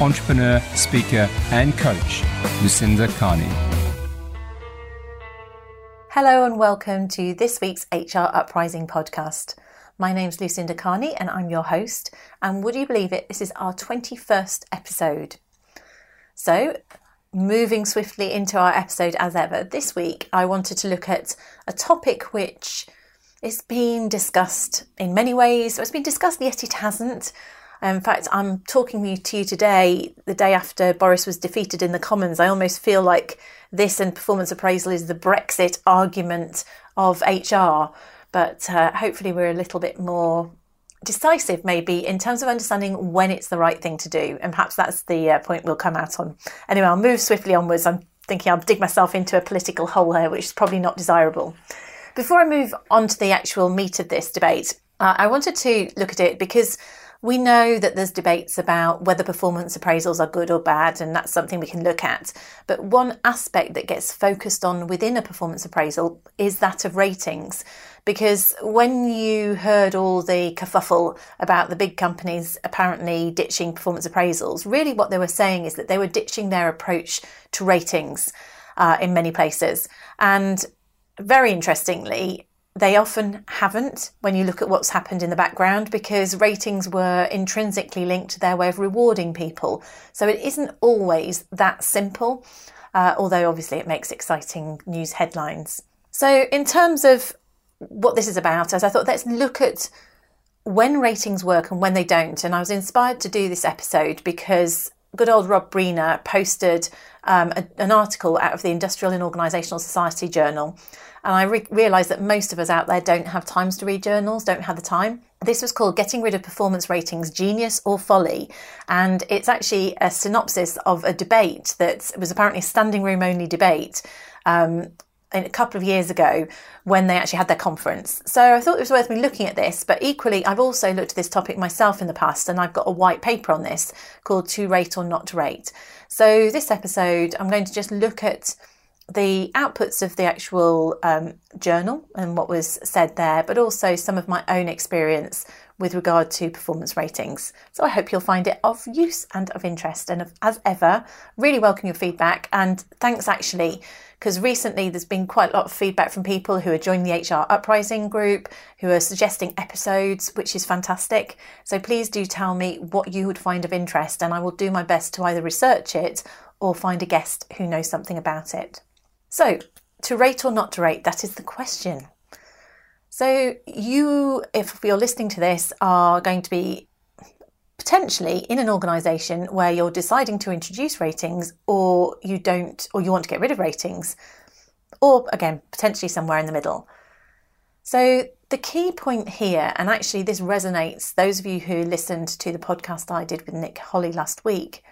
entrepreneur, speaker, and coach, Lucinda Carney. Hello, and welcome to this week's HR Uprising podcast. My name's Lucinda Carney, and I'm your host. And would you believe it? This is our 21st episode. So, moving swiftly into our episode as ever, this week I wanted to look at a topic which is being discussed in many ways. It's been discussed, yet it hasn't. In fact, I'm talking to you today, the day after Boris was defeated in the Commons. I almost feel like this and performance appraisal is the Brexit argument of HR but uh, hopefully we're a little bit more decisive maybe in terms of understanding when it's the right thing to do. And perhaps that's the uh, point we'll come out on. Anyway i'll move swiftly onwards. I'm thinking i'll dig myself into a political hole here which is probably not desirable. Before i move on to the actual meat of this debate uh, i wanted to look at it because we know that there's debates about whether performance appraisals are good or bad, and that's something we can look at. But one aspect that gets focused on within a performance appraisal is that of ratings. Because when you heard all the kerfuffle about the big companies apparently ditching performance appraisals, really what they were saying is that they were ditching their approach to ratings uh, in many places. And very interestingly, they often haven't when you look at what's happened in the background because ratings were intrinsically linked to their way of rewarding people. So it isn't always that simple, uh, although obviously it makes exciting news headlines. So, in terms of what this is about, as I thought, let's look at when ratings work and when they don't. And I was inspired to do this episode because good old Rob Briner posted um, a, an article out of the Industrial and Organisational Society Journal and I re- realised that most of us out there don't have times to read journals, don't have the time. This was called Getting Rid of Performance Ratings Genius or Folly. And it's actually a synopsis of a debate that was apparently a standing room only debate. Um, a couple of years ago when they actually had their conference. So I thought it was worth me looking at this, but equally, I've also looked at this topic myself in the past and I've got a white paper on this called To Rate or Not to Rate. So this episode, I'm going to just look at the outputs of the actual um, journal and what was said there, but also some of my own experience with regard to performance ratings. So I hope you'll find it of use and of interest. And as ever, really welcome your feedback. And thanks actually, because recently there's been quite a lot of feedback from people who are joining the HR Uprising group, who are suggesting episodes, which is fantastic. So please do tell me what you would find of interest, and I will do my best to either research it or find a guest who knows something about it. So, to rate or not to rate, that is the question. So, you, if you're listening to this, are going to be potentially in an organisation where you're deciding to introduce ratings or you don't, or you want to get rid of ratings, or again, potentially somewhere in the middle. So, the key point here, and actually this resonates, those of you who listened to the podcast I did with Nick Holley last week,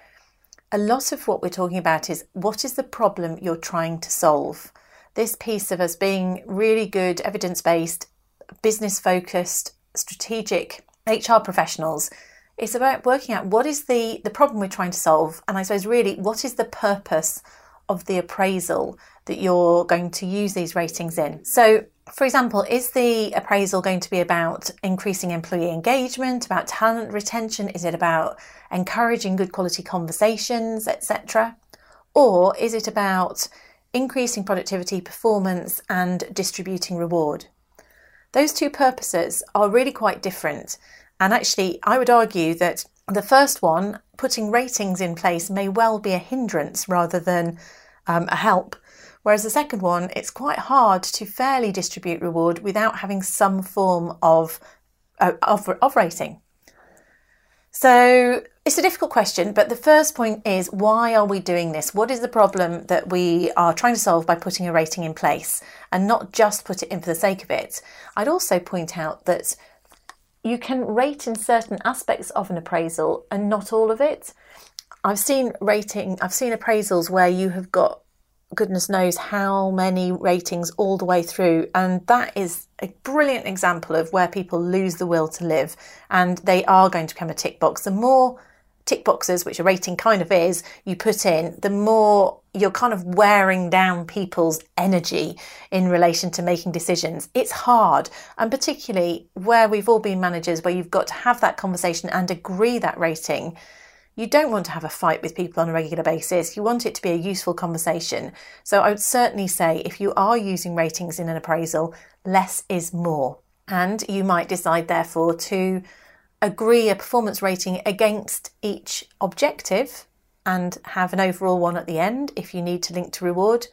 a lot of what we're talking about is what is the problem you're trying to solve? This piece of us being really good, evidence based, business focused, strategic HR professionals is about working out what is the, the problem we're trying to solve. And I suppose, really, what is the purpose of the appraisal that you're going to use these ratings in? So, for example, is the appraisal going to be about increasing employee engagement, about talent retention? Is it about encouraging good quality conversations, etc.? Or is it about increasing productivity, performance, and distributing reward? Those two purposes are really quite different. And actually, I would argue that the first one, putting ratings in place, may well be a hindrance rather than um, a help. Whereas the second one, it's quite hard to fairly distribute reward without having some form of, uh, of, of rating. So it's a difficult question, but the first point is why are we doing this? What is the problem that we are trying to solve by putting a rating in place and not just put it in for the sake of it? I'd also point out that you can rate in certain aspects of an appraisal and not all of it. I've seen rating, I've seen appraisals where you have got goodness knows how many ratings all the way through. And that is a brilliant example of where people lose the will to live and they are going to become a tick box. The more tick boxes, which a rating kind of is, you put in, the more you're kind of wearing down people's energy in relation to making decisions. It's hard, and particularly where we've all been managers, where you've got to have that conversation and agree that rating. You don't want to have a fight with people on a regular basis. You want it to be a useful conversation. So I would certainly say if you are using ratings in an appraisal, less is more. And you might decide, therefore, to agree a performance rating against each objective and have an overall one at the end if you need to link to reward.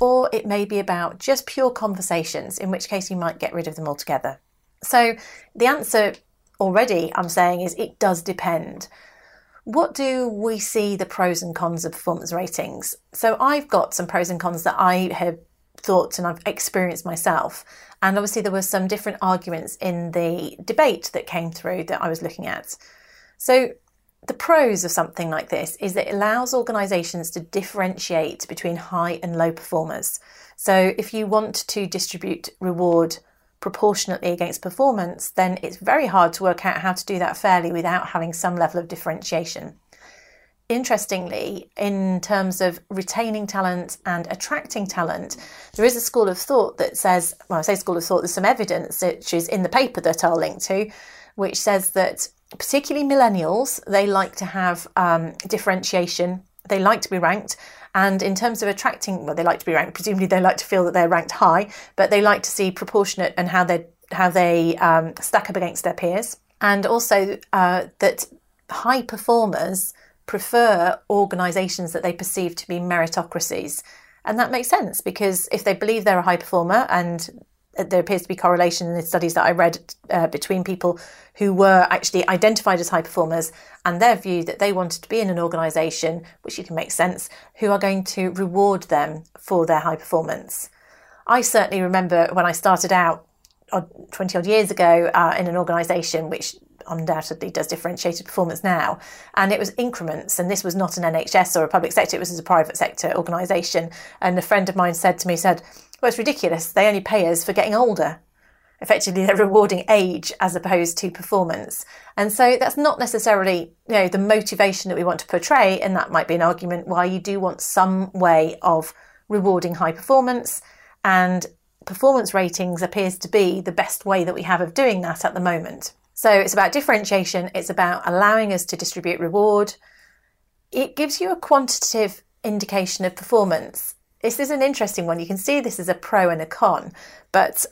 Or it may be about just pure conversations, in which case you might get rid of them altogether. So the answer already I'm saying is it does depend. What do we see the pros and cons of performance ratings? So I've got some pros and cons that I have thought and I've experienced myself. And obviously, there were some different arguments in the debate that came through that I was looking at. So, the pros of something like this is that it allows organisations to differentiate between high and low performers. So, if you want to distribute reward proportionately against performance, then it's very hard to work out how to do that fairly without having some level of differentiation interestingly, in terms of retaining talent and attracting talent, there is a school of thought that says, well, I say school of thought, there's some evidence which is in the paper that I'll link to, which says that particularly millennials, they like to have um, differentiation, they like to be ranked. And in terms of attracting, well, they like to be ranked. Presumably, they like to feel that they're ranked high, but they like to see proportionate and how they how they um, stack up against their peers, and also uh, that high performers prefer organisations that they perceive to be meritocracies. And that makes sense because if they believe they're a high performer, and there appears to be correlation in the studies that I read uh, between people who were actually identified as high performers and their view that they wanted to be in an organisation, which you can make sense, who are going to reward them for their high performance. I certainly remember when I started out 20 odd years ago uh, in an organisation which undoubtedly does differentiated performance now. And it was increments, and this was not an NHS or a public sector, it was a private sector organisation. And a friend of mine said to me, said, Well, it's ridiculous. They only pay us for getting older. Effectively, they're rewarding age as opposed to performance. And so that's not necessarily, you know, the motivation that we want to portray, and that might be an argument why you do want some way of rewarding high performance and performance ratings appears to be the best way that we have of doing that at the moment. So it's about differentiation, it's about allowing us to distribute reward. It gives you a quantitative indication of performance. This is an interesting one. You can see this as a pro and a con, but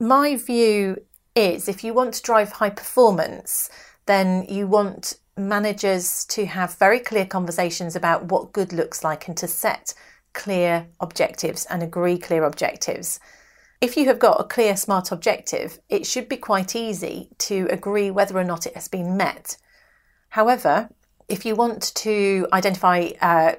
my view is if you want to drive high performance, then you want managers to have very clear conversations about what good looks like and to set clear objectives and agree clear objectives. If you have got a clear SMART objective, it should be quite easy to agree whether or not it has been met. However, if you want to identify uh,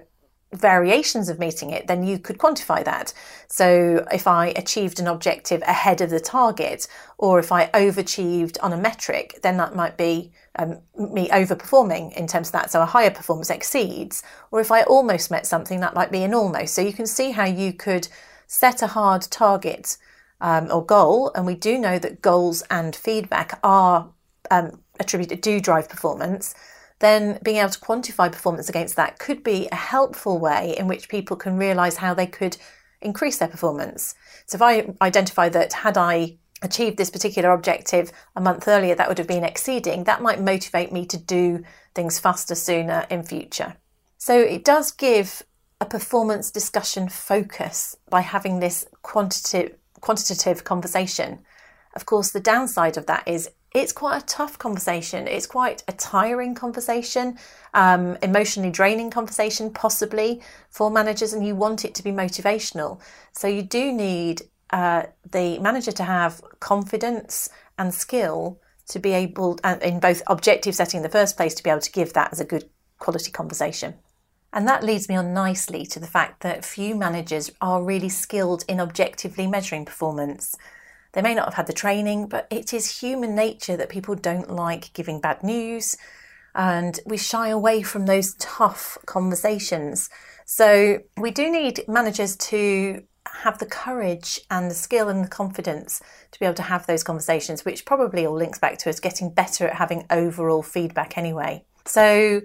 variations of meeting it, then you could quantify that. So if I achieved an objective ahead of the target, or if I overachieved on a metric, then that might be um, me overperforming in terms of that. So a higher performance exceeds, or if I almost met something, that might be an almost. So you can see how you could set a hard target um, or goal, and we do know that goals and feedback are um, attributed do drive performance, then being able to quantify performance against that could be a helpful way in which people can realise how they could increase their performance. So if I identify that had I achieved this particular objective a month earlier, that would have been exceeding, that might motivate me to do things faster sooner in future. So it does give a performance discussion focus by having this quantitative quantitative conversation. Of course, the downside of that is it's quite a tough conversation. It's quite a tiring conversation, um, emotionally draining conversation, possibly for managers, and you want it to be motivational. So you do need uh, the manager to have confidence and skill to be able, in both objective setting in the first place, to be able to give that as a good quality conversation. And that leads me on nicely to the fact that few managers are really skilled in objectively measuring performance. They may not have had the training, but it is human nature that people don't like giving bad news. and we shy away from those tough conversations. So we do need managers to have the courage and the skill and the confidence to be able to have those conversations, which probably all links back to us getting better at having overall feedback anyway. So,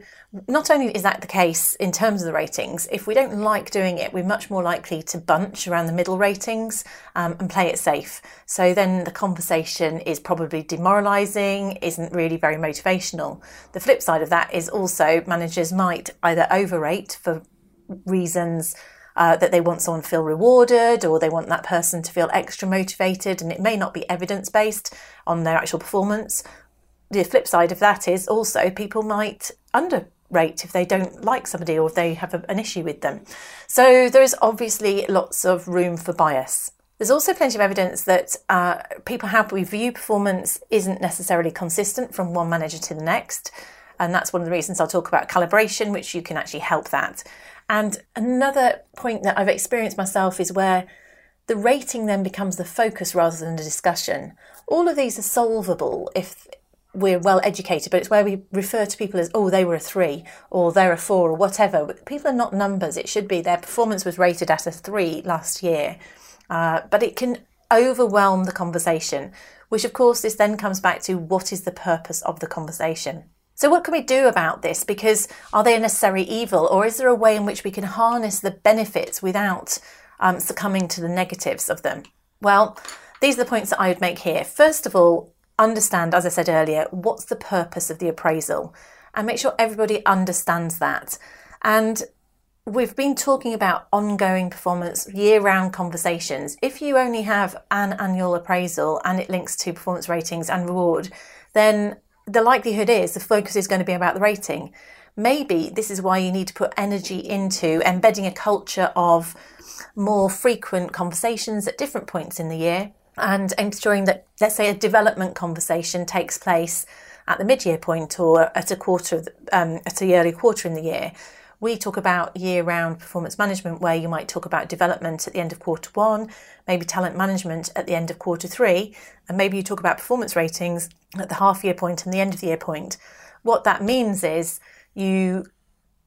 not only is that the case in terms of the ratings, if we don't like doing it, we're much more likely to bunch around the middle ratings um, and play it safe. So, then the conversation is probably demoralising, isn't really very motivational. The flip side of that is also managers might either overrate for reasons uh, that they want someone to feel rewarded or they want that person to feel extra motivated, and it may not be evidence based on their actual performance. The flip side of that is also people might underrate if they don't like somebody or if they have a, an issue with them. So there is obviously lots of room for bias. There's also plenty of evidence that uh, people how we view performance isn't necessarily consistent from one manager to the next. And that's one of the reasons I'll talk about calibration, which you can actually help that. And another point that I've experienced myself is where the rating then becomes the focus rather than the discussion. All of these are solvable if we're well educated, but it's where we refer to people as, oh, they were a three or they're a four or whatever. But people are not numbers. It should be their performance was rated at a three last year. Uh, but it can overwhelm the conversation, which of course this then comes back to what is the purpose of the conversation. So, what can we do about this? Because are they a necessary evil, or is there a way in which we can harness the benefits without um, succumbing to the negatives of them? Well, these are the points that I would make here. First of all, understand, as I said earlier, what's the purpose of the appraisal and make sure everybody understands that. And we've been talking about ongoing performance, year round conversations. If you only have an annual appraisal and it links to performance ratings and reward, then the likelihood is the focus is going to be about the rating. Maybe this is why you need to put energy into embedding a culture of more frequent conversations at different points in the year and ensuring that, let's say, a development conversation takes place at the mid-year point or at a quarter, um, at the early quarter in the year. We talk about year round performance management, where you might talk about development at the end of quarter one, maybe talent management at the end of quarter three, and maybe you talk about performance ratings at the half year point and the end of the year point. What that means is you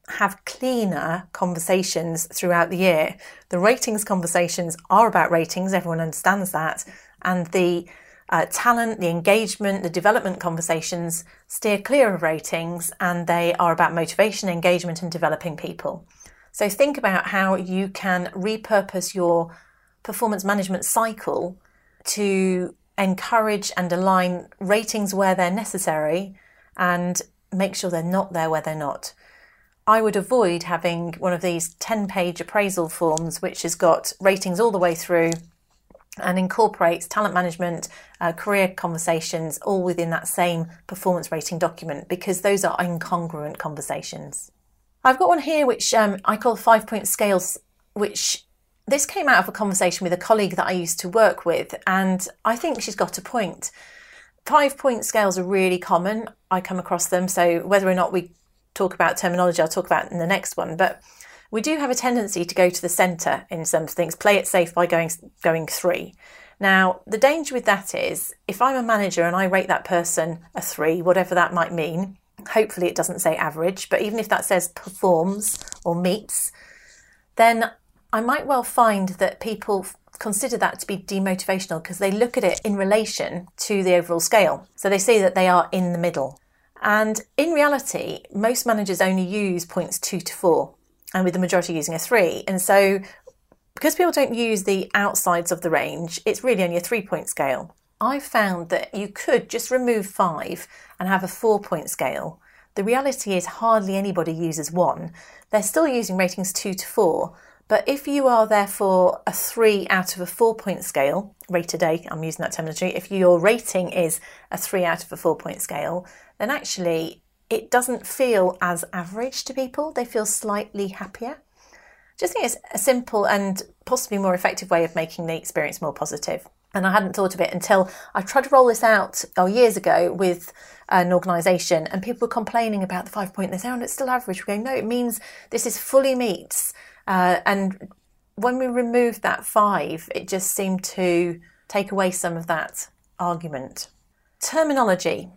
have cleaner conversations throughout the year. The ratings conversations are about ratings, everyone understands that, and the uh, talent, the engagement, the development conversations steer clear of ratings and they are about motivation, engagement, and developing people. So think about how you can repurpose your performance management cycle to encourage and align ratings where they're necessary and make sure they're not there where they're not. I would avoid having one of these 10 page appraisal forms which has got ratings all the way through and incorporates talent management, uh, career conversations, all within that same performance rating document because those are incongruent conversations. I've got one here which um, I call five point scales, which this came out of a conversation with a colleague that I used to work with, and I think she's got a point. Five point scales are really common. I come across them, so whether or not we talk about terminology, I'll talk about in the next one. But we do have a tendency to go to the centre in some things, play it safe by going going three. Now, the danger with that is if I'm a manager and I rate that person a three, whatever that might mean, hopefully it doesn't say average, but even if that says performs or meets, then I might well find that people consider that to be demotivational because they look at it in relation to the overall scale. So they see that they are in the middle. And in reality, most managers only use points two to four and with the majority using a three. And so, because people don't use the outsides of the range, it's really only a three point scale. I found that you could just remove five and have a four point scale. The reality is, hardly anybody uses one. They're still using ratings two to four. But if you are therefore a three out of a four point scale, rated A, I'm using that terminology, if your rating is a three out of a four point scale, then actually it doesn't feel as average to people. They feel slightly happier. Just think it's a simple and possibly more effective way of making the experience more positive. And I hadn't thought of it until I tried to roll this out oh, years ago with an organisation, and people were complaining about the five point. They say, "Oh, it's still average." We're going, "No, it means this is fully meets." Uh, and when we removed that five, it just seemed to take away some of that argument. Terminology.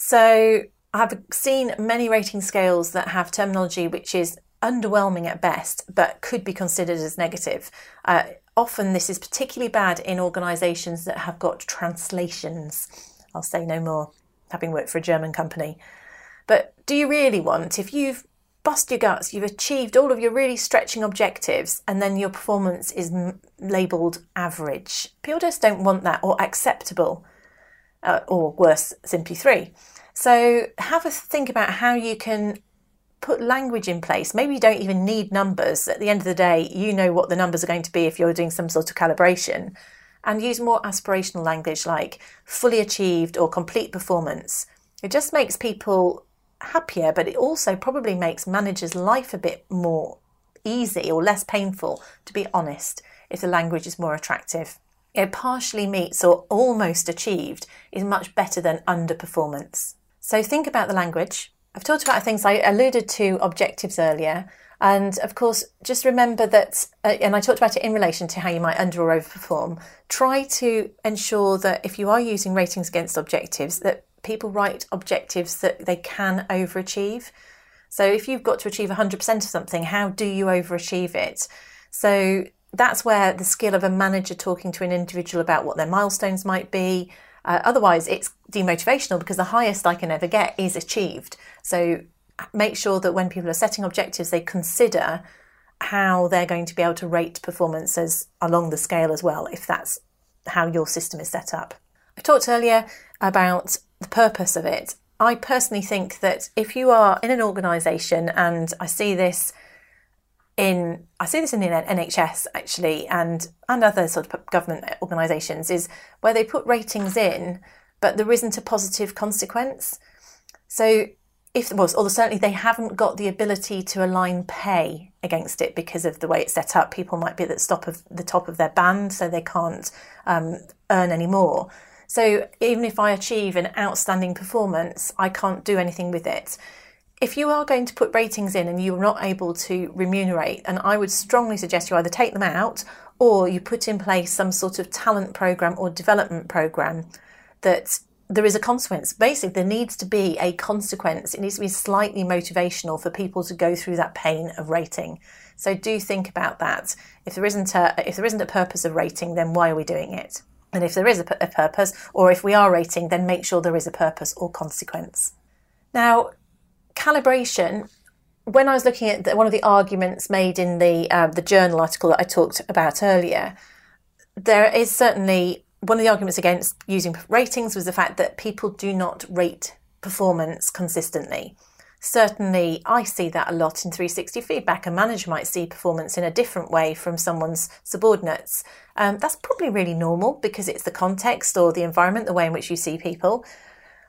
So I've seen many rating scales that have terminology which is underwhelming at best, but could be considered as negative. Uh, often, this is particularly bad in organisations that have got translations. I'll say no more, having worked for a German company. But do you really want, if you've bust your guts, you've achieved all of your really stretching objectives, and then your performance is m- labelled average? People just don't want that, or acceptable, uh, or worse, simply three. So have a think about how you can put language in place. Maybe you don't even need numbers. At the end of the day, you know what the numbers are going to be if you're doing some sort of calibration. And use more aspirational language like fully achieved or complete performance. It just makes people happier, but it also probably makes managers' life a bit more easy or less painful, to be honest, if the language is more attractive. It partially meets or almost achieved is much better than underperformance. So think about the language, I've talked about things I alluded to objectives earlier. And of course, just remember that, uh, and I talked about it in relation to how you might under or overperform. Try to ensure that if you are using ratings against objectives, that people write objectives that they can overachieve. So if you've got to achieve 100% of something, how do you overachieve it? So that's where the skill of a manager talking to an individual about what their milestones might be, uh, otherwise, it's demotivational because the highest I can ever get is achieved. So make sure that when people are setting objectives, they consider how they're going to be able to rate performances along the scale as well, if that's how your system is set up. I talked earlier about the purpose of it. I personally think that if you are in an organisation, and I see this in I see this in the NHS actually and and other sort of government organisations is where they put ratings in, but there isn't a positive consequence. So if well, or certainly they haven't got the ability to align pay against it because of the way it's set up. People might be at the top of the top of their band, so they can't um, earn any more. So even if I achieve an outstanding performance, I can't do anything with it if you are going to put ratings in and you're not able to remunerate, and I would strongly suggest you either take them out or you put in place some sort of talent program or development program that there is a consequence. Basically, there needs to be a consequence. It needs to be slightly motivational for people to go through that pain of rating. So do think about that. If there isn't a if there isn't a purpose of rating, then why are we doing it? And if there is a, a purpose, or if we are rating, then make sure there is a purpose or consequence. Now, calibration, when I was looking at the, one of the arguments made in the uh, the journal article that I talked about earlier, there is certainly one of the arguments against using ratings was the fact that people do not rate performance consistently. Certainly, I see that a lot in 360 feedback. A manager might see performance in a different way from someone's subordinates. Um, that's probably really normal because it's the context or the environment, the way in which you see people.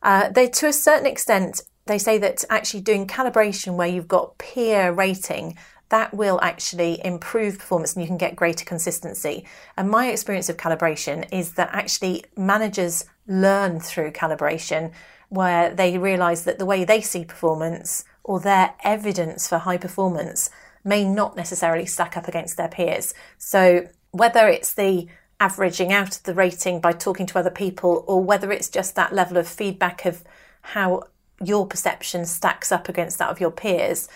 Uh, they, to a certain extent, they say that actually doing calibration where you've got peer rating that will actually improve performance and you can get greater consistency. And my experience of calibration is that actually managers learn through calibration where they realize that the way they see performance or their evidence for high performance may not necessarily stack up against their peers. So whether it's the averaging out of the rating by talking to other people or whether it's just that level of feedback of how your perception stacks up against that of your peers,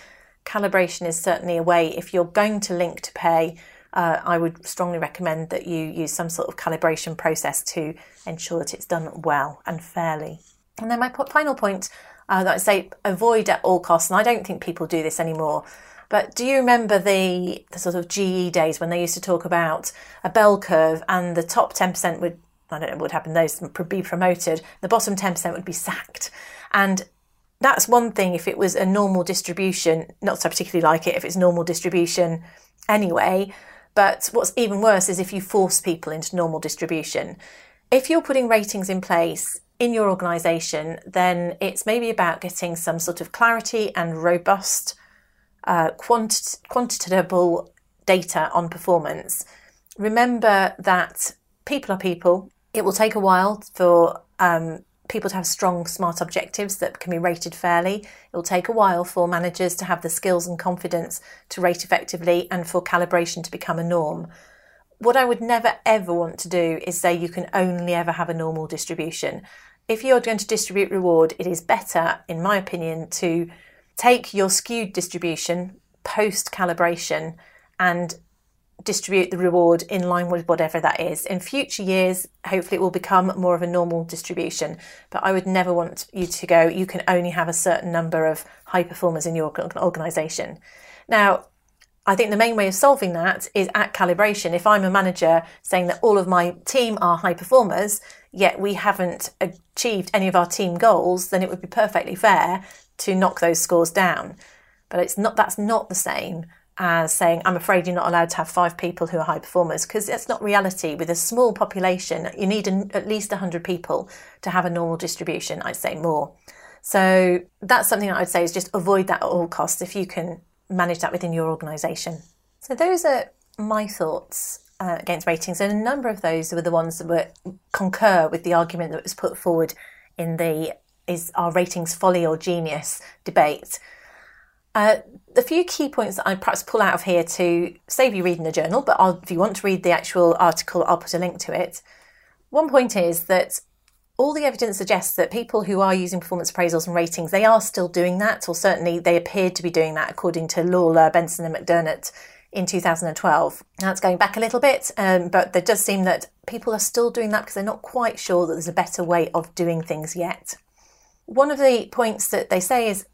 calibration is certainly a way. If you're going to link to pay, uh, I would strongly recommend that you use some sort of calibration process to ensure that it's done well and fairly. And then my final point uh, that I say avoid at all costs, and I don't think people do this anymore. But do you remember the, the sort of GE days when they used to talk about a bell curve and the top 10% would, I don't know what would happen, those would be promoted, the bottom 10% would be sacked. And that's one thing if it was a normal distribution, not so particularly like it if it's normal distribution anyway. But what's even worse is if you force people into normal distribution. If you're putting ratings in place in your organisation, then it's maybe about getting some sort of clarity and robust, uh, quanti- quantitable data on performance. Remember that people are people. It will take a while for um, people to have strong, smart objectives that can be rated fairly. It will take a while for managers to have the skills and confidence to rate effectively and for calibration to become a norm. What I would never ever want to do is say you can only ever have a normal distribution. if you're going to distribute reward, it is better, in my opinion, to take your skewed distribution post calibration and distribute the reward in line with whatever that is. In future years, hopefully it will become more of a normal distribution, but I would never want you to go, you can only have a certain number of high performers in your organisation. Now, I think the main way of solving that is at calibration. If I'm a manager saying that all of my team are high performers, yet we haven't achieved any of our team goals, then it would be perfectly fair to knock those scores down. But it's not that's not the same as saying, I'm afraid you're not allowed to have five people who are high performers, because that's not reality. With a small population, you need an, at least 100 people to have a normal distribution, I'd say more. So that's something that I'd say is just avoid that at all costs if you can manage that within your organisation. So those are my thoughts uh, against ratings, and a number of those were the ones that were concur with the argument that was put forward in the is our ratings folly or genius debate. Uh, the few key points that I perhaps pull out of here to save you reading the journal, but I'll, if you want to read the actual article, I'll put a link to it. One point is that all the evidence suggests that people who are using performance appraisals and ratings, they are still doing that, or certainly they appeared to be doing that, according to Lawler, Benson, and McDermott in 2012. Now it's going back a little bit, um, but there does seem that people are still doing that because they're not quite sure that there's a better way of doing things yet. One of the points that they say is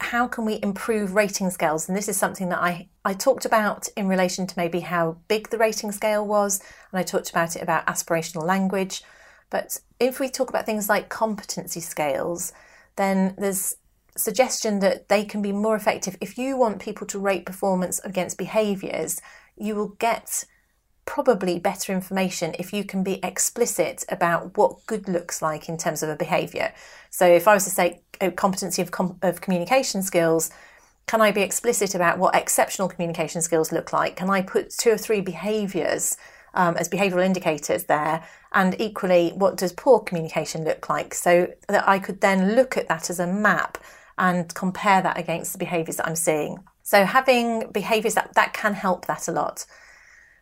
how can we improve rating scales? And this is something that I, I talked about in relation to maybe how big the rating scale was, and I talked about it about aspirational language. But if we talk about things like competency scales, then there's suggestion that they can be more effective. If you want people to rate performance against behaviours, you will get probably better information if you can be explicit about what good looks like in terms of a behaviour. So, if I was to say a competency of, com- of communication skills, can I be explicit about what exceptional communication skills look like? Can I put two or three behaviours um, as behavioural indicators there? And equally, what does poor communication look like? So that I could then look at that as a map and compare that against the behaviours that I'm seeing. So having behaviours that, that can help that a lot.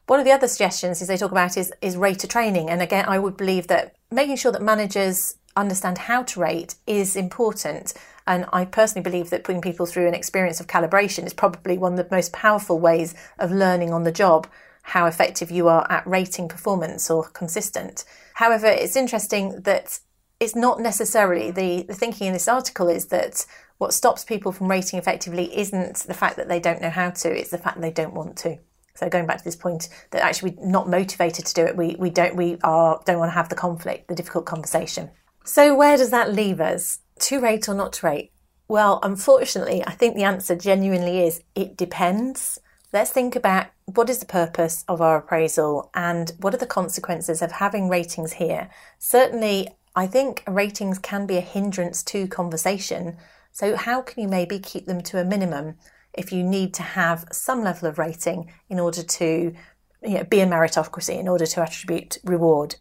One of the other suggestions is they talk about is, is rater training. And again, I would believe that making sure that managers understand how to rate is important. And I personally believe that putting people through an experience of calibration is probably one of the most powerful ways of learning on the job how effective you are at rating performance or consistent. However, it's interesting that it's not necessarily the, the thinking in this article is that what stops people from rating effectively isn't the fact that they don't know how to, it's the fact that they don't want to. So going back to this point that actually we're not motivated to do it, we, we don't we are don't want to have the conflict, the difficult conversation. So where does that leave us? To rate or not to rate? Well, unfortunately, I think the answer genuinely is it depends. Let's think about what is the purpose of our appraisal and what are the consequences of having ratings here. Certainly, I think ratings can be a hindrance to conversation. So, how can you maybe keep them to a minimum? If you need to have some level of rating in order to you know, be a meritocracy, in order to attribute reward.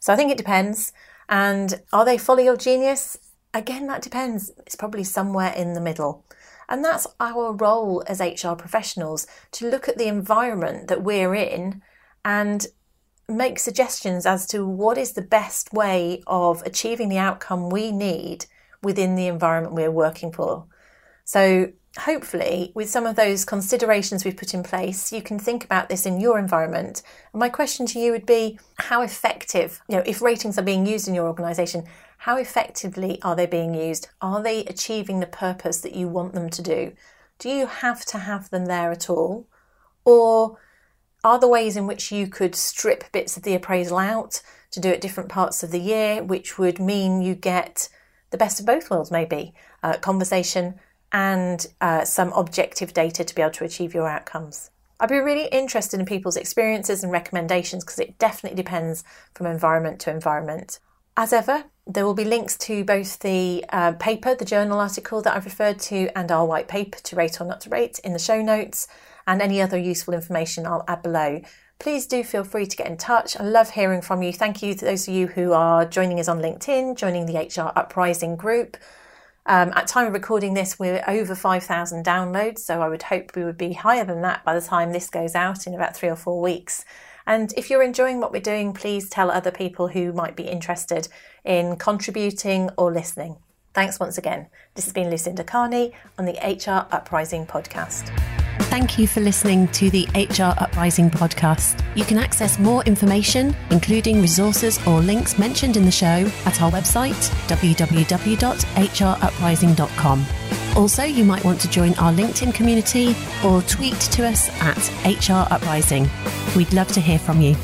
So I think it depends. And are they folly or genius? Again, that depends. It's probably somewhere in the middle. And that's our role as HR professionals to look at the environment that we're in and make suggestions as to what is the best way of achieving the outcome we need within the environment we're working for. So, hopefully, with some of those considerations we've put in place, you can think about this in your environment. And my question to you would be how effective, you know, if ratings are being used in your organisation, how effectively are they being used? Are they achieving the purpose that you want them to do? Do you have to have them there at all? Or are there ways in which you could strip bits of the appraisal out to do it different parts of the year, which would mean you get the best of both worlds, maybe? Uh, conversation and uh, some objective data to be able to achieve your outcomes. I'd be really interested in people's experiences and recommendations because it definitely depends from environment to environment. As ever, there will be links to both the uh, paper, the journal article that I've referred to, and our white paper to rate or not to rate in the show notes, and any other useful information I'll add below. Please do feel free to get in touch. I love hearing from you. Thank you to those of you who are joining us on LinkedIn, joining the HR Uprising group. Um, at time of recording this, we're over 5,000 downloads, so I would hope we would be higher than that by the time this goes out in about three or four weeks. And if you're enjoying what we're doing, please tell other people who might be interested in contributing or listening. Thanks once again. This has been Lucinda Carney on the HR Uprising podcast. Thank you for listening to the HR Uprising podcast. You can access more information, including resources or links mentioned in the show, at our website, www.hruprising.com. Also, you might want to join our LinkedIn community or tweet to us at HR Uprising. We'd love to hear from you.